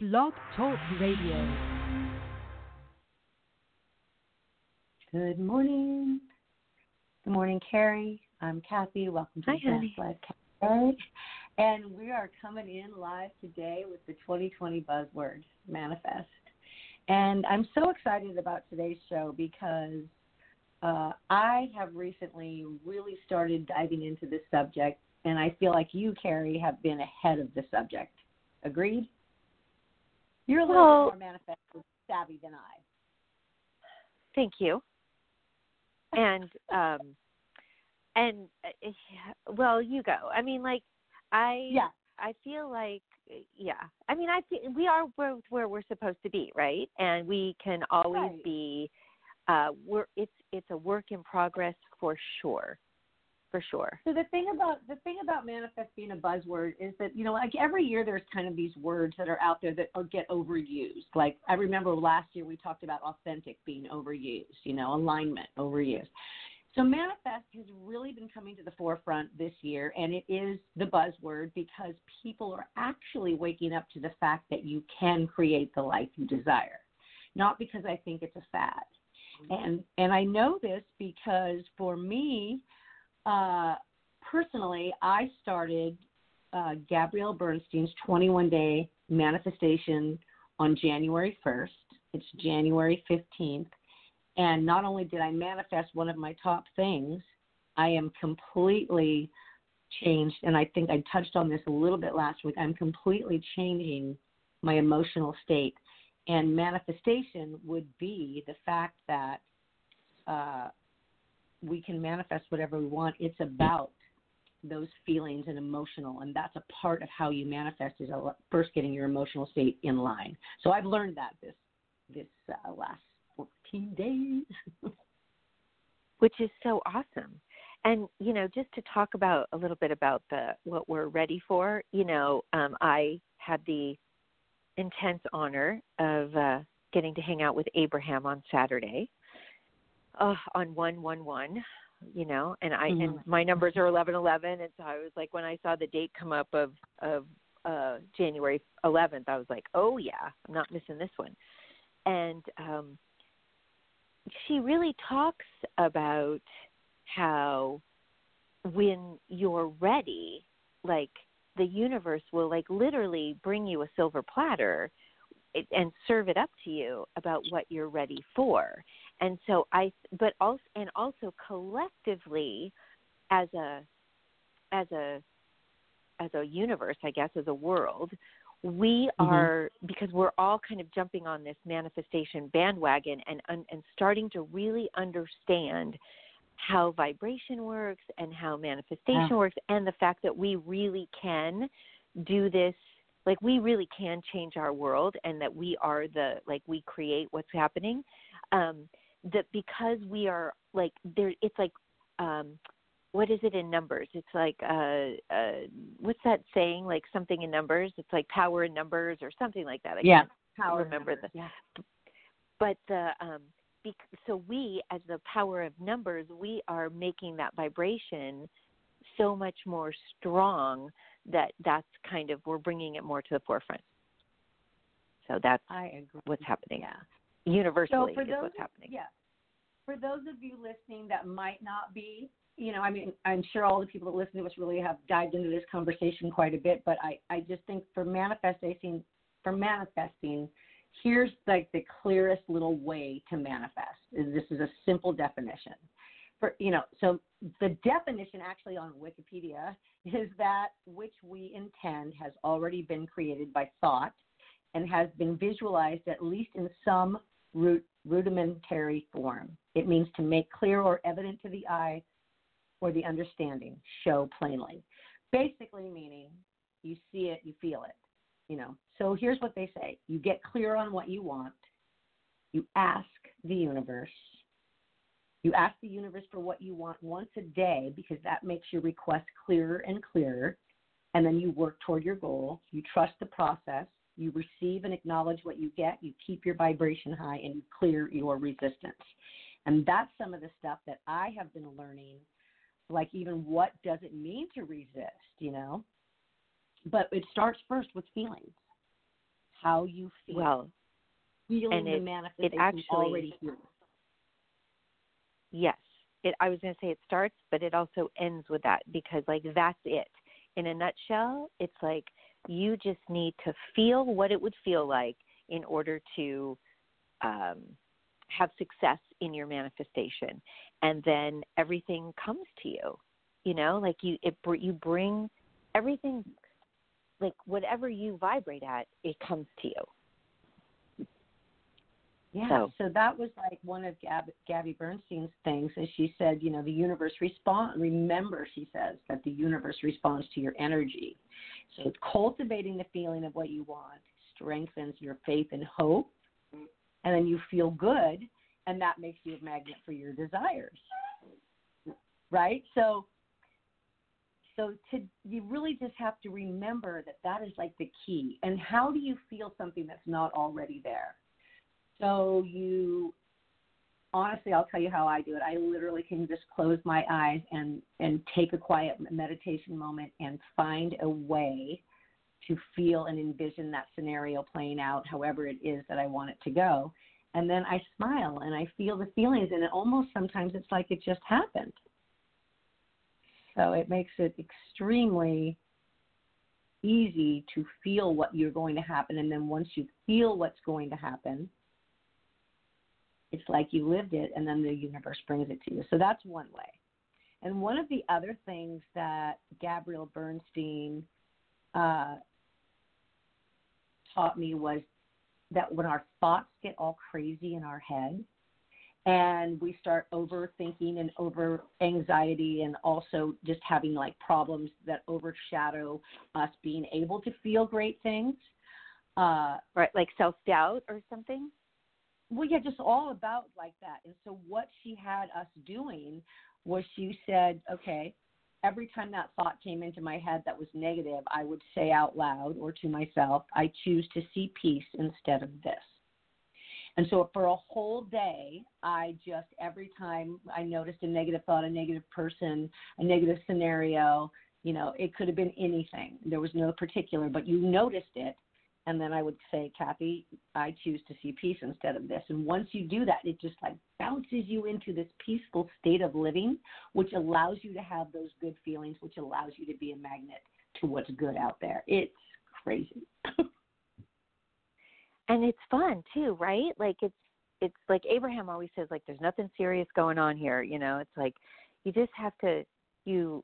Blog Talk Radio. Good morning. Good morning, Cari. I'm Cathy. Welcome to Hi, the honey. Live Cafe. And we are coming in live today with the 2020 buzzword, manifest. And I'm so excited about today's show because uh, I have recently really started diving into this subject, and I feel like you, Cari, have been ahead of the subject. Agreed? You're a little Well- more manifest savvy than I. Thank you. And um, and uh, well, you go. I mean, like I Yeah. I feel like yeah. I mean, I feel, we are where, where we're supposed to be, right? And we can always Right. be. Uh, we're it's it's a work in progress for sure, for sure. So the thing about the thing about manifest being a buzzword is that you know like every year there's kind of these words that are out there that are, get overused. Like I remember last year we talked about authentic being overused, you know, alignment overused. So manifest has really been coming to the forefront this year and it is the buzzword because people are actually waking up to the fact that you can create the life you desire. Not because I think it's a fad. Mm-hmm. And and I know this because for me uh, personally, I started uh, Gabrielle Bernstein's 21 day manifestation on January 1st. It's January 15th. And not only did I manifest one of my top things, I am completely changed. And I think I touched on this a little bit last week. I'm completely changing my emotional state. And manifestation would be the fact that uh, we can manifest whatever we want. It's about those feelings and emotional, and that's a part of how you manifest is first getting your emotional state in line. So I've learned that this this uh, last 14 days. which is so awesome. And you know, just to talk about a little bit about the what we're ready for. You know, um, I had the intense honor of uh, getting to hang out with Abraham on Saturday uh, on one one one. You know, and I and Mhm. my numbers are eleven eleven, and so I was like, when I saw the date come up of of uh, January eleventh, I was like, oh yeah, I'm not missing this one. And um, she really talks about how when you're ready, like the universe will like literally bring you a silver platter and serve it up to you about what you're ready for. And so I but also and also collectively as a as a as a universe, I guess, as a world, we Mhm. are because we're all kind of jumping on this manifestation bandwagon and and and starting to really understand how vibration works and how manifestation Yeah. works and the fact that we really can do this like we really can change our world and that we are the like we create what's happening um that because we are like there it's like um what is it in numbers it's like uh uh what's that saying like something in numbers it's like power in numbers or something like that I Yeah. can't Power remember numbers, yeah. but the um bec- so we as the power of numbers we are making that vibration so much more strong that that's kind of we're bringing it more to the forefront so that's I agree. what's happening Yeah. Universally for is those, what's happening Yeah. For those of you listening that might not be, you know, I mean, I'm sure all the people that listen to us really have dived into this conversation quite a bit, but I, I just think for manifesting, for manifesting, here's like the clearest little way to manifest. This is a simple definition. For you know, so the definition actually on Wikipedia is that which we intend has already been created by thought and has been visualized at least in some ru- rudimentary form. It means to make clear or evident to the eye or the understanding, show plainly. Basically, meaning you see it, you feel it. You know. So here's what they say: you get clear on what you want. You ask the universe. You ask the universe for what you want once a day because that makes your request clearer and clearer. And then you work toward your goal. You trust the process. You receive and acknowledge what you get. You keep your vibration high and you clear your resistance. And that's some of the stuff that I have been learning. Like, even what does it mean to resist, you know? But it starts first with feelings. how you feel. Well, feeling and the it- manifestation actually- already here. yes. It, I was going to say it starts, but it also ends with that because, like, that's it. In a nutshell, it's like you just need to feel what it would feel like in order to um, have success in your manifestation, and then everything comes to you. You know, like you, it you bring everything, like whatever you vibrate at, it comes to you. Yeah. So- So, that was like one of Gab, Gabby Bernstein's things, is she said, you know, the universe respond. Remember, she says that the universe responds to your energy. So cultivating the feeling of what you want strengthens your faith and hope, and then you feel good, and that makes you a magnet for your desires. Right. So. So to you really just have to remember that that is like the key. And how do you feel something that's not already there? So you honestly, I'll tell you how I do it. I literally can just close my eyes and and take a quiet meditation moment and find a way to feel and envision that scenario playing out however it is that I want it to go. And then I smile and I feel the feelings and it almost sometimes it's like it just happened. So it makes it extremely easy to feel what you're going to happen and then once you feel what's going to happen, it's like you lived it and then the universe brings it to you. So that's one way. And one of the other things that Gabrielle Bernstein uh, taught me was that when our thoughts get all crazy in our head and we start overthinking and over anxiety and also just having like problems that overshadow us being able to feel great things uh, Right, like self doubt or something. Well, yeah, just all about like that. And so what she had us doing was she said, okay, every time that thought came into my head that was negative, I would say out loud or to myself, I choose to see peace instead of this. And so for a whole day, I just every time I noticed a negative thought, a negative person, a negative scenario, you know, it could have been anything. There was no particular, but you noticed it. And then I would say, Cathy, I choose to see peace instead of this. And once you do that, it just like bounces you into this peaceful state of living, which allows you to have those good feelings, which allows you to be a magnet to what's good out there. It's crazy. and it's fun too right like it's it's like abraham always says like there's nothing serious going on here you know it's like you just have to you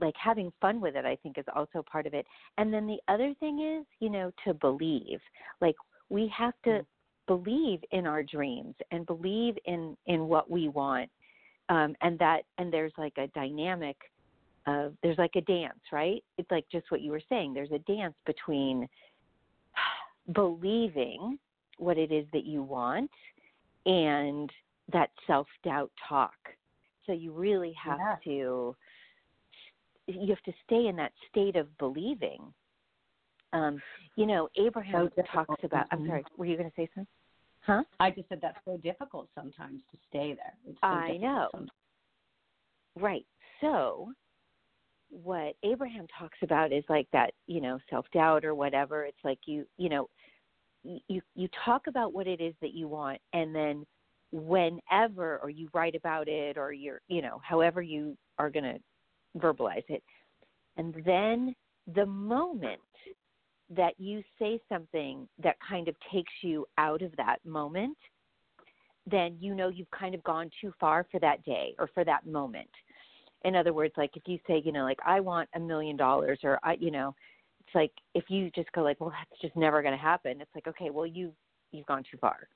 like having fun with it i think is also part of it. And then the other thing is you know to believe. Like we have to believe in our dreams and believe in in what we want. Um and that and there's like a dynamic of there's like a dance right? It's like just what you were saying. There's a dance between believing what it is that you want and that self doubt talk. So you really have Yeah. to you have to stay in that state of believing. Um, you know, Abraham So talks about. I'm Mhm. sorry. Were you going to say something? Huh? I just said that's so difficult sometimes to stay there. It's so I know. sometimes. Right. So, what Abraham talks about is like that, you know, self doubt or whatever. It's like you, you know, y- you you talk about what it is that you want, and then whenever, or you write about it, or you're, you know, however you are going to verbalize it, and then the moment that you say something that kind of takes you out of that moment then you know you've kind of gone too far for that day or for that moment. In other words, like if you say, you know, like I want a million dollars or I, you know, it's like if you just go like, well, that's just never going to happen. It's like, okay, well, you you've gone too far.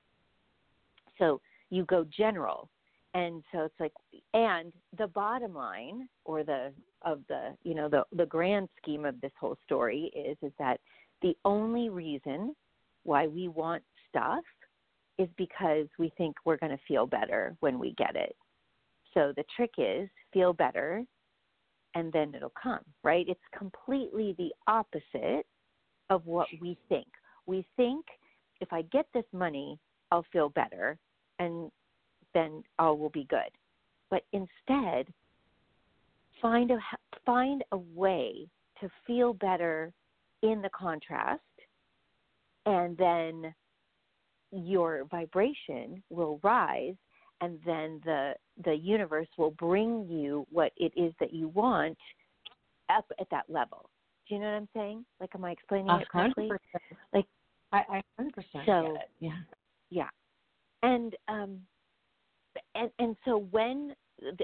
So you go general, and so it's like, and the bottom line or the of the you know the the grand scheme of this whole story is is that the only reason why we want stuff is because we think we're going to feel better when we get it. So the trick is feel better and then it'll come, right? It's completely the opposite of what we think. We think if I get this money, I'll feel better and then all will be good. But instead, find a find a way to feel better in the contrast and then your vibration will rise and then the the universe will bring you what it is that you want up at that level. Do you know what I'm saying? Like, am I explaining it correctly? Like, I, I 100% so, get it. Yeah. Yeah, and um, and and so when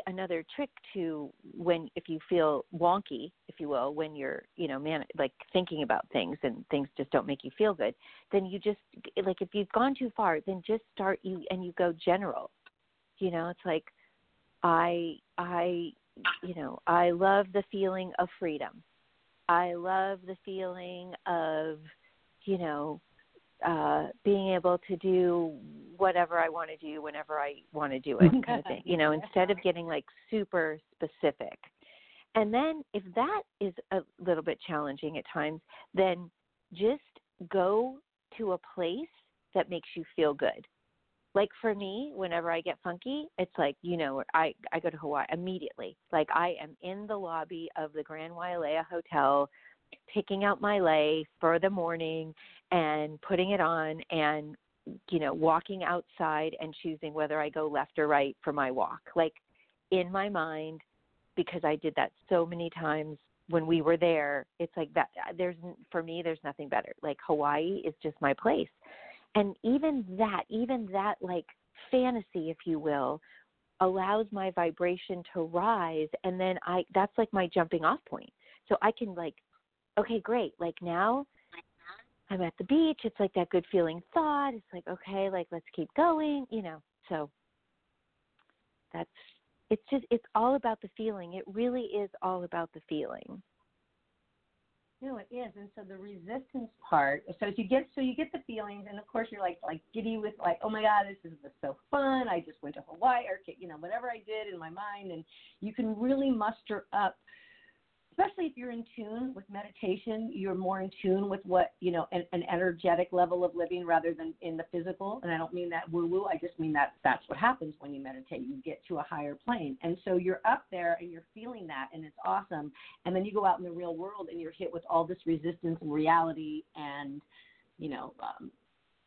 another trick to when if you feel wonky, if you will, when you're you know man like thinking about things and things just don't make you feel good, then you just like if you've gone too far, then just start you and you go general. You know, it's like I I you know I love the feeling of freedom. I love the feeling of you know uh being able to do whatever I want to do whenever I want to do it kind of thing. You know, instead of getting like super specific. And then if that is a little bit challenging at times, then just go to a place that makes you feel good. Like for me, whenever I get funky, it's like, you know, I I go to Hawaii immediately. Like I am in the lobby of the Grand Wailea Hotel picking out my lei for the morning and putting it on and you know walking outside and choosing whether I go left or right for my walk. Like in my mind because I did that so many times when we were there it's like that there's for me there's nothing better. Like Hawaii is just my place. And even that even that like fantasy if you will allows my vibration to rise. And then I that's like my jumping off point. So I can like okay, great. Like now I'm at the beach. It's like that good feeling thought. It's like, okay, like let's keep going, you know. So that's it's just it's all about the feeling. It really is all about the feeling. No, it is. And so the resistance part, so as you get so you get the feelings and of course you're like like giddy with like, oh my God, this is so fun. I just went to Hawaii or you know, whatever I did in my mind and you can really muster up especially if you're in tune with meditation, you're more in tune with what, you know, an, an energetic level of living rather than in the physical. And I don't mean that woo woo, I just mean that that's what happens when you meditate. You get to a higher plane. And so you're up there and you're feeling that and it's awesome. And then you go out in the real world and you're hit with all this resistance and reality and, you know, um,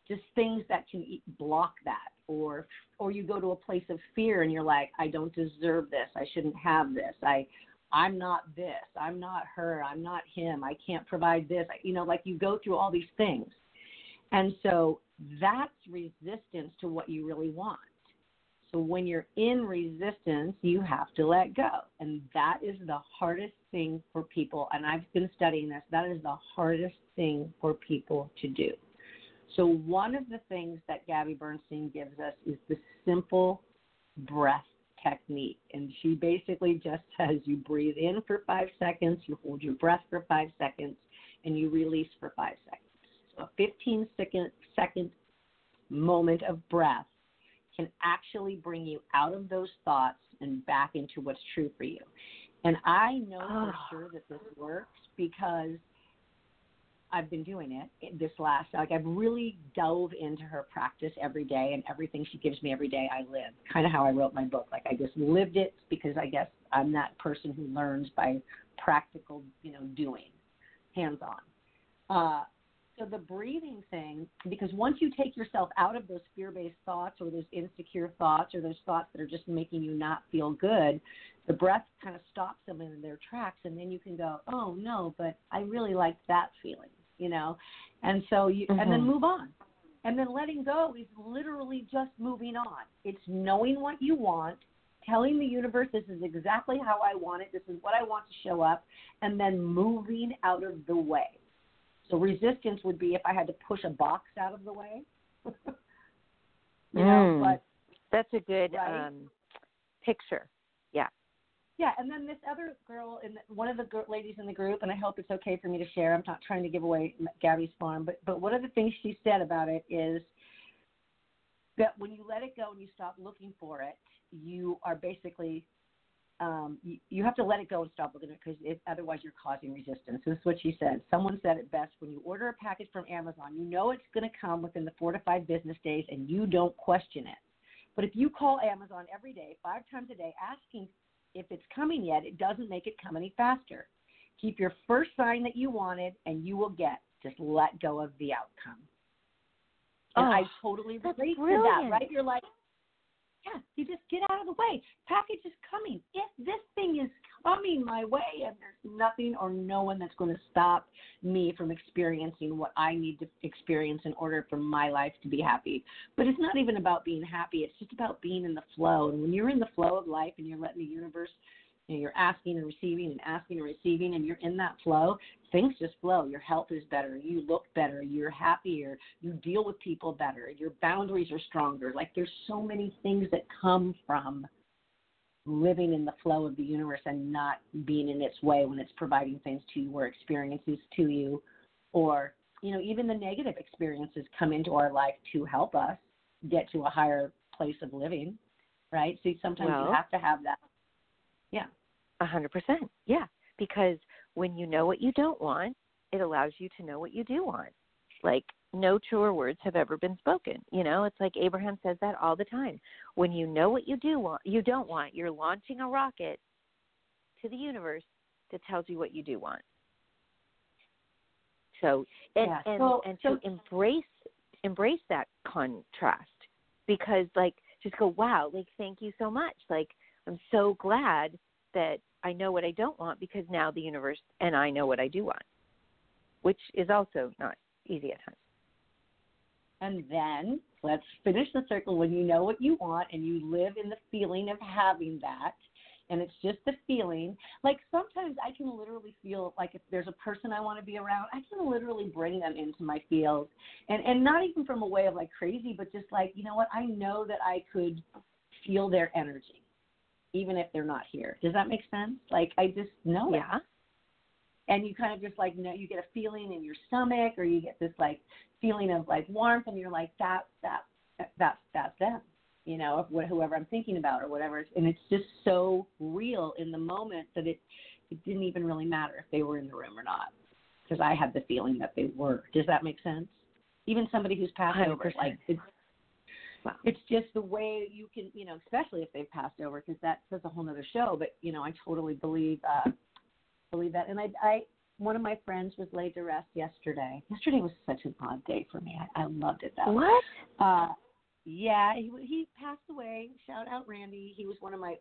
just things that can block that or or you go to a place of fear and you're like i don't deserve this i shouldn't have this i I'm not this, I'm not her, I'm not him, I can't provide this. You know, like you go through all these things. And so that's resistance to what you really want. So when you're in resistance, you have to let go. And that is the hardest thing for people. And I've been studying this. That is the hardest thing for people to do. So one of the things that Gabby Bernstein gives us is the simple breath technique. And she basically just says you breathe in for five seconds, you hold your breath for five seconds, and you release for five seconds. So a 15 second, second moment of breath can actually bring you out of those thoughts and back into what's true for you. And I know for ah. sure that this works because I've been doing it this last like I've really dove into her practice every day and everything she gives me every day I live. Kind of how I wrote my book. Like I just lived it because I guess I'm that person who learns by practical, you know, doing, hands on. Uh, so the breathing thing, because once you take yourself out of those fear-based thoughts or those insecure thoughts or those thoughts that are just making you not feel good, the breath kind of stops them in their tracks, and then you can go, oh no, but I really like that feeling you know, and so you mm-hmm. and then mm-hmm. move on. And then letting go is literally just moving on. It's knowing what you want, telling the universe this is exactly how I want it, this is what I want to show up, and then moving out of the way. So resistance would be if I had to push a box out of the way. you know, mm. but that's a good right? um, picture. Yeah. Yeah, and then this other girl, in the, one of the ladies in the group, and I hope it's okay for me to share. I'm not trying to give away Gabby's farm, but but one of the things she said about it is that when you let it go and you stop looking for it, you are basically um, you, you have to let it go and stop looking at it because otherwise you're causing resistance. This is what she said. Someone said it best: when you order a package from Amazon, you know it's going to come within the four to five business days, and you don't question it. But if you call Amazon every day, five times a day, asking if it's coming yet, it doesn't make it come any faster. Keep your first sign that you wanted, and you will get. Just let go of the outcome. And oh, I totally relate to that, right? You're like, yeah, you just get out of the way. Package is coming. If this thing is coming my way and there's nothing or no one that's going to stop me from experiencing what I need to experience in order for my life to be happy. But it's not even about being happy, it's just about being in the flow. And when you're in the flow of life and you're letting the universe you know, you're asking and receiving and asking and receiving and you're in that flow, things just flow. Your health is better, you look better, you're happier, you deal with people better, your boundaries are stronger. Like there's so many things that come from living in the flow of the universe and not being in its way when it's providing things to you or experiences to you. Or you know even the negative experiences come into our life to help us get to a higher place of living right? So sometimes well, you have to have that. Yeah a hundred percent. Yeah. Because when you know what you don't want, it allows you to know what you do want. Like no truer words have ever been spoken. You know, it's like Abraham says that all the time. When you know what you do want you don't want, you're launching a rocket to the universe that tells you what you do want. So and yeah. and, well, and so, to embrace embrace that contrast because like just go, Wow, like thank you so much. Like I'm so glad that I know what I don't want because now the universe and I know what I do want, which is also not easy at times. And then let's finish the circle when you know what you want and you live in the feeling of having that. And it's just the feeling. Like sometimes I can literally feel like if there's a person I want to be around, I can literally bring them into my field. And and not even from a way of like crazy, but just like, you know what, I know that I could feel their energy even if they're not here. Does that make sense? Like I just know yeah. it. And you kind of just like know you get a feeling in your stomach or you get this like feeling of like warmth and you're like that that that that's them. You know, of whoever I'm thinking about or whatever. And it's just so real in the moment that it it didn't even really matter if they were in the room or not because I had the feeling that they were. Does that make sense? Even somebody who's passed 100%. over, like it's Wow. It's just the way you can, you know, especially if they've passed over, because that, that's a whole other show. But you know, I totally believe uh, believe that. And I, I, one of my friends was laid to rest yesterday. Yesterday was such an odd day for me. I, I loved it that what? Uh, yeah, he he passed away. Shout out Randy. He was one of my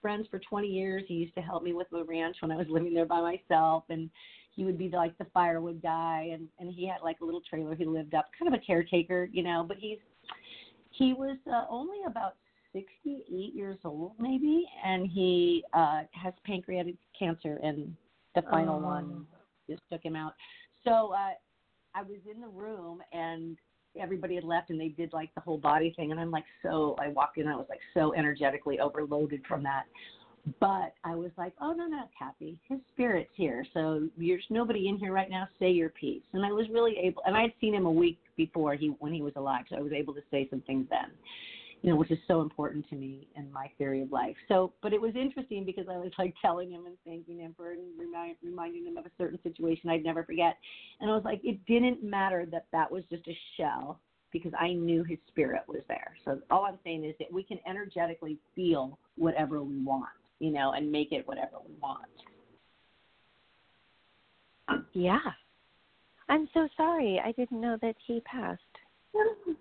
friends for 20 years. He used to help me with the ranch when I was living there by myself, and he would be like the firewood guy. And and he had like a little trailer he lived up, kind of a caretaker, you know. But he's he was uh, only about 68 years old, maybe, and he uh, has pancreatic cancer, and the final oh. one just took him out. So uh, I was in the room, and everybody had left, and they did like the whole body thing, and I'm like, so I walked in, I was like so energetically overloaded from that. But I was like, oh no, no, Cathy, his spirit's here. So there's nobody in here right now. Say your piece. And I was really able, and I had seen him a week before he when he was alive, so I was able to say some things then. You know, which is so important to me in my theory of life. So, but it was interesting because I was like telling him and thanking him for remind, reminding him of a certain situation I'd never forget. And I was like, it didn't matter that that was just a shell because I knew his spirit was there. So all I'm saying is that we can energetically feel whatever we want you know, and make it whatever we want. Yeah. I'm so sorry. I didn't know that he passed.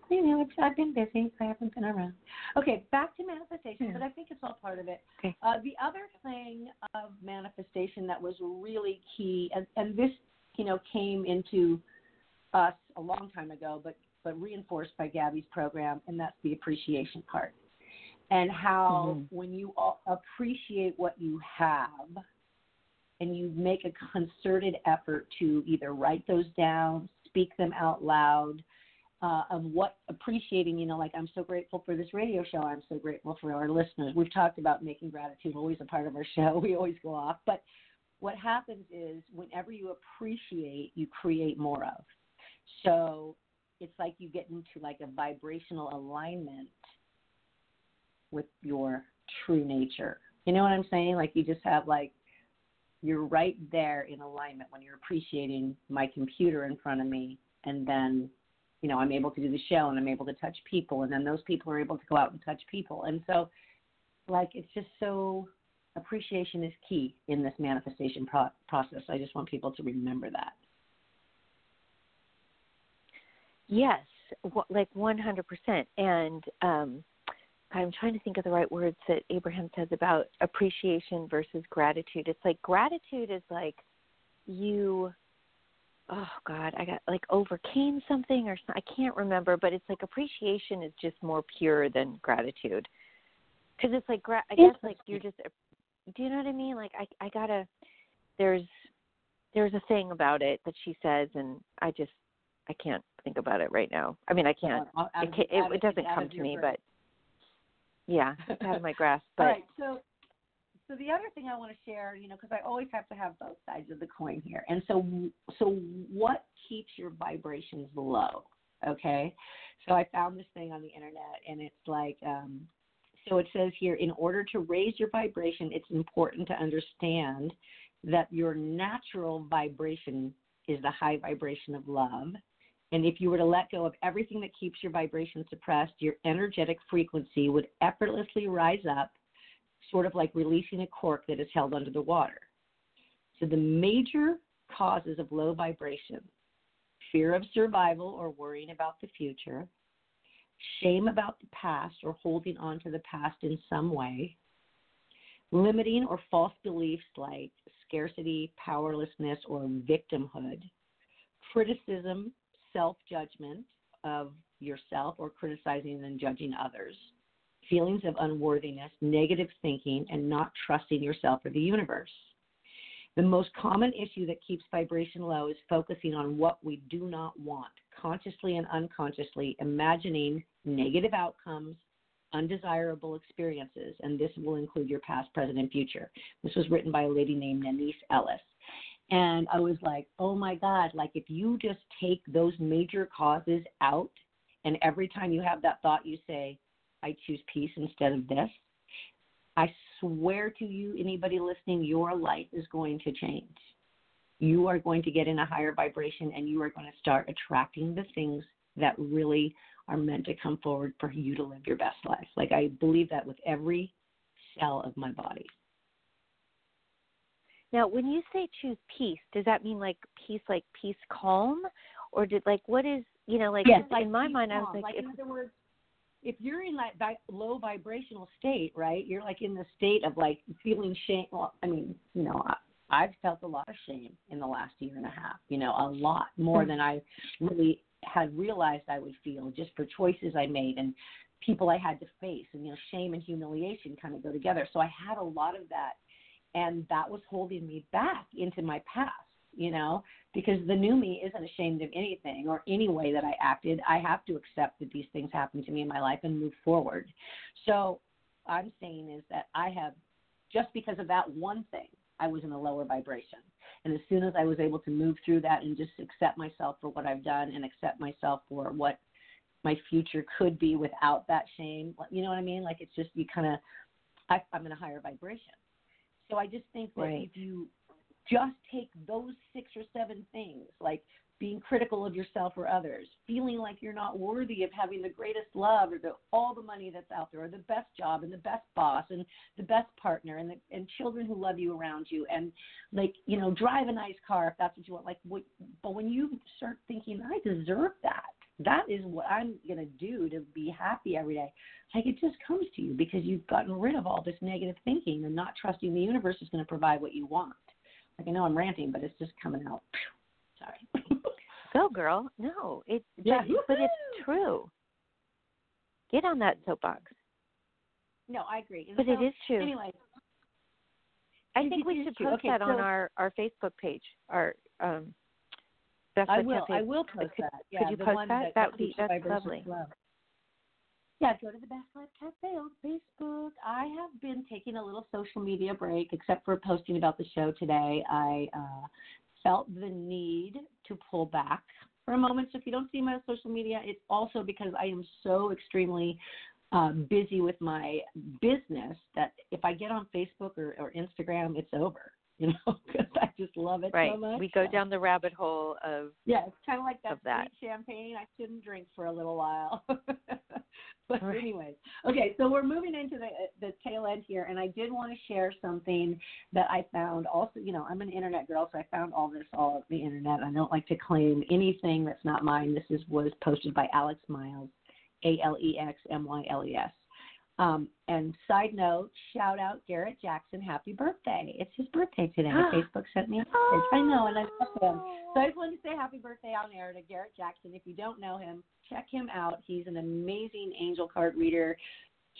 you know, I've been busy. I haven't been around. Okay, back to manifestation, yeah. but I think it's all part of it. Okay. Uh, the other thing of manifestation that was really key, and, and this, you know, came into us a long time ago, but but reinforced by Gabby's program, and that's the appreciation part and how mm-hmm. when you appreciate what you have and you make a concerted effort to either write those down, speak them out loud, uh, of what appreciating, you know, like I'm so grateful for this radio show. I'm so grateful for our listeners. We've talked about making gratitude always a part of our show. We always go off. But what happens is whenever you appreciate, you create more of. So it's like you get into like a vibrational alignment with your true nature. You know what I'm saying? Like you just have like you're right there in alignment when you're appreciating my computer in front of me and then you know I'm able to do the show and I'm able to touch people and then those people are able to go out and touch people. And so like it's just so appreciation is key in this manifestation pro- process. I just want people to remember that. Yes, like 100%. And um, I'm trying to think of the right words that Abraham says about appreciation versus gratitude. It's like gratitude is like you oh god i got like overcame something or i can't remember but it's like appreciation is just more pure than gratitude. Because it's like gra- i guess like you're just do you know what i mean? Like i i gotta there's there's a thing about it that she says and i just i can't think about it right now. I mean i can't. It, it, it doesn't come to me but yeah it's out of my grasp but All right, so so the other thing I want to share, you know, because I always have to have both sides of the coin here. And so, so what keeps your vibrations low? Okay, so I found this thing on the internet, and it's like, um, so it says here, in order to raise your vibration, it's important to understand that your natural vibration is the high vibration of love. And if you were to let go of everything that keeps your vibration suppressed, your energetic frequency would effortlessly rise up sort of like releasing a cork that is held under the water. So, the major causes of low vibration fear of survival or worrying about the future, shame about the past or holding on to the past in some way, limiting or false beliefs like scarcity, powerlessness, or victimhood, criticism, self judgment of yourself or criticizing and judging others feelings of unworthiness, negative thinking, and not trusting yourself or the universe. The most common issue that keeps vibration low is focusing on what we do not want, consciously and unconsciously, imagining negative outcomes, undesirable experiences, and this will include your past, present, and future. This was written by a lady named Nanice Ellis. And I was like, oh my God, like if you just take those major causes out, and every time you have that thought, you say, I choose peace instead of this. I swear to you, anybody listening, your life is going to change. You are going to get in a higher vibration and you are going to start attracting the things that really are meant to come forward for you to live your best life. Like I believe that with every cell of my body. Now, when you say choose peace, does that mean like peace, like peace, calm, or did like what is you know like, yes, like in my mind calm. I was like, like if, in other words, if you're in that vi- low vibrational state, right? You're like in the state of like feeling shame. Well, I mean, you know, I, I've felt a lot of shame in the last year and a half. You know, a lot more mm-hmm. than I really had realized I would feel just for choices I made and people I had to face. And you know, shame and humiliation kind of go together. So I had a lot of that, and that was holding me back into my past you know, because the new me isn't ashamed of anything or any way that I acted. I have to accept that these things happened to me in my life and move forward. So I'm saying is that I have, just because of that one thing, I was in a lower vibration. And as soon as I was able to move through that and just accept myself for what I've done and accept myself for what my future could be without that shame, you know what I mean? Like it's just you kind of, I'm in a higher vibration. So I just think that right. if you just take those six or seven things, like being critical of yourself or others, feeling like you're not worthy of having the greatest love or the, all the money that's out there, or the best job and the best boss and the best partner and the, and children who love you around you, and like you know drive a nice car if that's what you want. Like, what, but when you start thinking, I deserve that. That is what I'm gonna do to be happy every day. Like it just comes to you because you've gotten rid of all this negative thinking and not trusting the universe is going to provide what you want. Like I know I'm ranting, but it's just coming out. Sorry. Go, girl. No, it. Yeah, but, but it's true. Get on that soapbox. No, I agree. But so, it is true. Anyway, I think we should post okay, that so, on our our Facebook page. Our um. I will. I will post could, that. Yeah, could you post that? That, that would be that's lovely. Yeah, go to the Best Life Cafe on Facebook. I have been taking a little social media break, except for posting about the show today. I uh, felt the need to pull back for a moment. So if you don't see my social media, it's also because I am so extremely uh, busy with my business that if I get on Facebook or, or Instagram, it's over. You know, because I just love it right. so much. We go down the rabbit hole of yeah, it's kind of like that, that. champagne I couldn't drink for a little while. but Right. anyways, okay. So we're moving into the the tail end here, and I did want to share something that I found. Also, you know, I'm an internet girl, so I found all this all over the internet. I don't like to claim anything that's not mine. This is was posted by Alex Myles, A L E X M Y L E S. Um, and side note, shout out Garrett Jackson, happy birthday! It's his birthday today. Facebook sent me a message. I know, and I love him. So I just wanted to say happy birthday on air to Garrett Jackson. If you don't know him, check him out. He's an amazing angel card reader,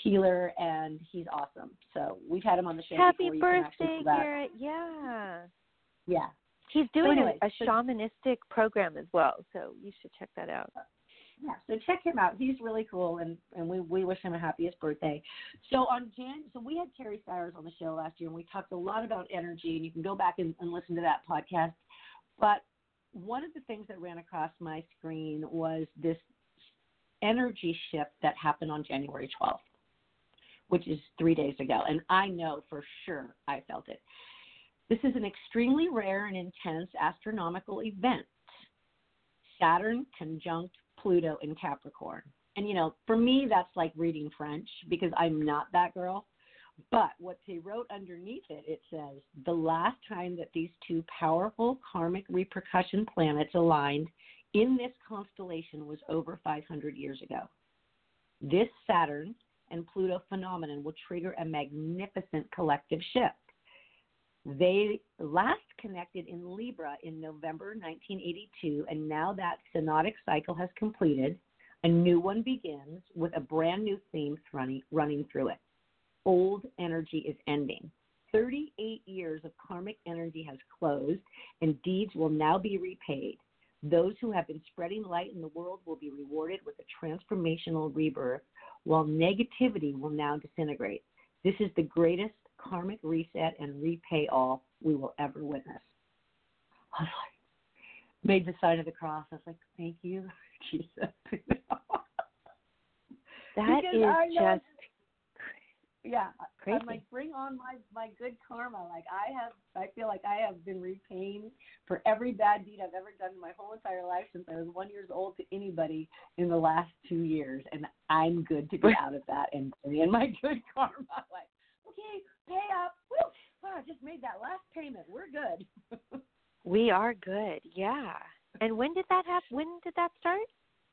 healer, and he's awesome. So we've had him on the show Happy before. You can actually birthday. Garrett. Yeah. Yeah. He's doing anyway, a, a so- shamanistic program as well, so you should check that out. Yeah, so check him out. He's really cool, and and we we wish him a happiest birthday. So on Jan, so we had Terry Stires on the show last year, and we talked a lot about energy, and you can go back and, and listen to that podcast. But one of the things that ran across my screen was this energy shift that happened on January 12th, which is three days ago, and I know for sure I felt it. This is an extremely rare and intense astronomical event. Saturn conjunct Pluto in Capricorn. And you know, for me that's like reading French because I'm not that girl. But what they wrote underneath it, it says the last time that these two powerful karmic repercussion planets aligned in this constellation was over 500 years ago. This Saturn and Pluto phenomenon will trigger a magnificent collective shift. They last connected in Libra in November 1982, and now that synodic cycle has completed, a new one begins with a brand new theme running, running through it. Old energy is ending. 38 years of karmic energy has closed, and deeds will now be repaid. Those who have been spreading light in the world will be rewarded with a transformational rebirth, while negativity will now disintegrate. This is the greatest karmic reset and repay all we will ever witness. I was like, made the sign of the cross. I was like, thank you, Jesus. That is just yeah, Crazy. I'm like, bring on my my good karma. Like I have, I feel like I have been repaying for every bad deed I've ever done in my whole entire life since I was one years old to anybody in the last two years, and I'm good to get out of that and bring in my good karma. Like, okay, pay up. Woo! Oh, I just made that last payment. We're good. we are good. Yeah. And when did that happen? When did that start?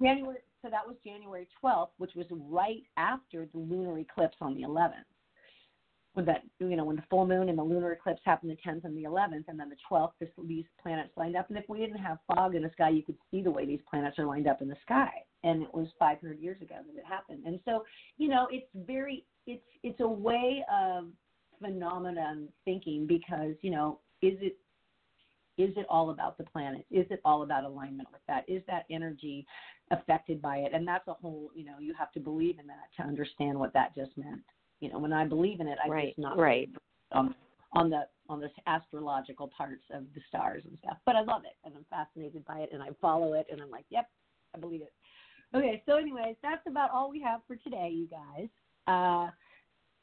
January. So that was January 12th, which was right after the lunar eclipse on the 11th. When that, you know, when the full moon and the lunar eclipse happened the 10th and the 11th, and then the 12th, this, these planets lined up. And if we didn't have fog in the sky, you could see the way these planets are lined up in the sky. And it was 500 years ago that it happened. And so, you know, it's very, it's it's a way of phenomenon thinking because, you know, is it is it all about the planet? Is it all about alignment with that? Is that energy affected by it? And that's a whole, you know, you have to believe in that to understand what that just meant. You know, when I believe in it, I Right, just not right. on on the on the astrological parts of the stars and stuff. But I love it and I'm fascinated by it and I follow it and I'm like, yep, I believe it. Okay, so anyways, that's about all we have for today, you guys. Uh,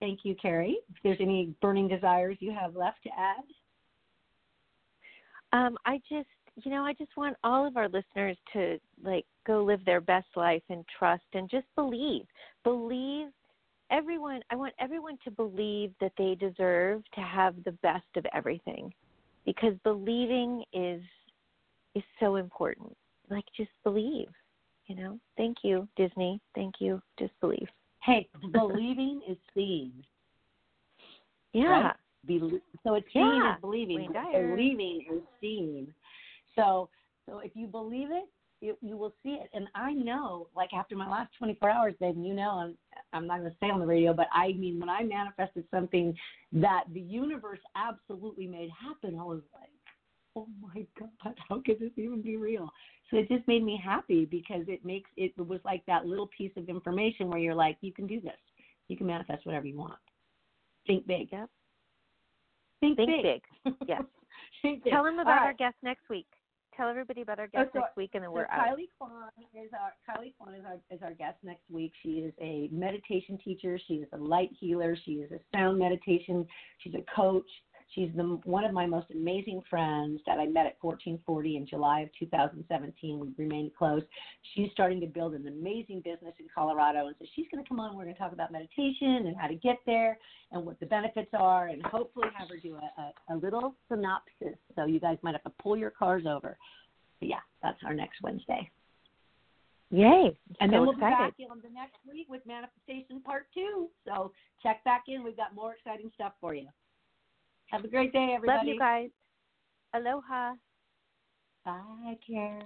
thank you, Cari. If there's any burning desires you have left to add, Um, I just, you know, I just want all of our listeners to like go live their best life and trust and just believe. Believe everyone, I want everyone to believe that they deserve to have the best of everything because believing is is so important. Like just believe, you know. Thank you Disney. Thank you. Just believe. Hey, believing is seeing. Yeah. Right? Bel- so it's seeing Yeah. is believing. Wayne but Dyer. Believing is seeing. So so if you believe it, you, you will see it. And I know, like after my last 24 hours, babe, you know, I'm, I'm not going to say on the radio, but I mean, when I manifested something that the universe absolutely made happen, I was like, oh my God, how could this even be real? So it just made me happy because it makes it was like that little piece of information where you're like, you can do this. You can manifest whatever you want. Think big. Yep. Think, Think big. big. Yes. Think big. Tell them about our guest next week. Tell everybody about our guest oh, so- next week and then So we're out. Kylie Kwan is our Kylie Kwan is our is our guest next week. She is a meditation teacher. She is a light healer. She is a sound meditation. She's a coach. She's the, one of my most amazing friends that I met at 1440 in July of 2017. We remained close. She's starting to build an amazing business in Colorado, and so she's going to come on. We're going to talk about meditation and how to get there and what the benefits are, and hopefully have her do a, a, a little synopsis. So you guys might have to pull your cars over. But yeah, that's our next Wednesday. Yay! And so then we'll excited. be back on the next week with manifestation part two. So check back in. We've got more exciting stuff for you. Have a great day, everybody. Love you guys. Aloha. Bye, Karen.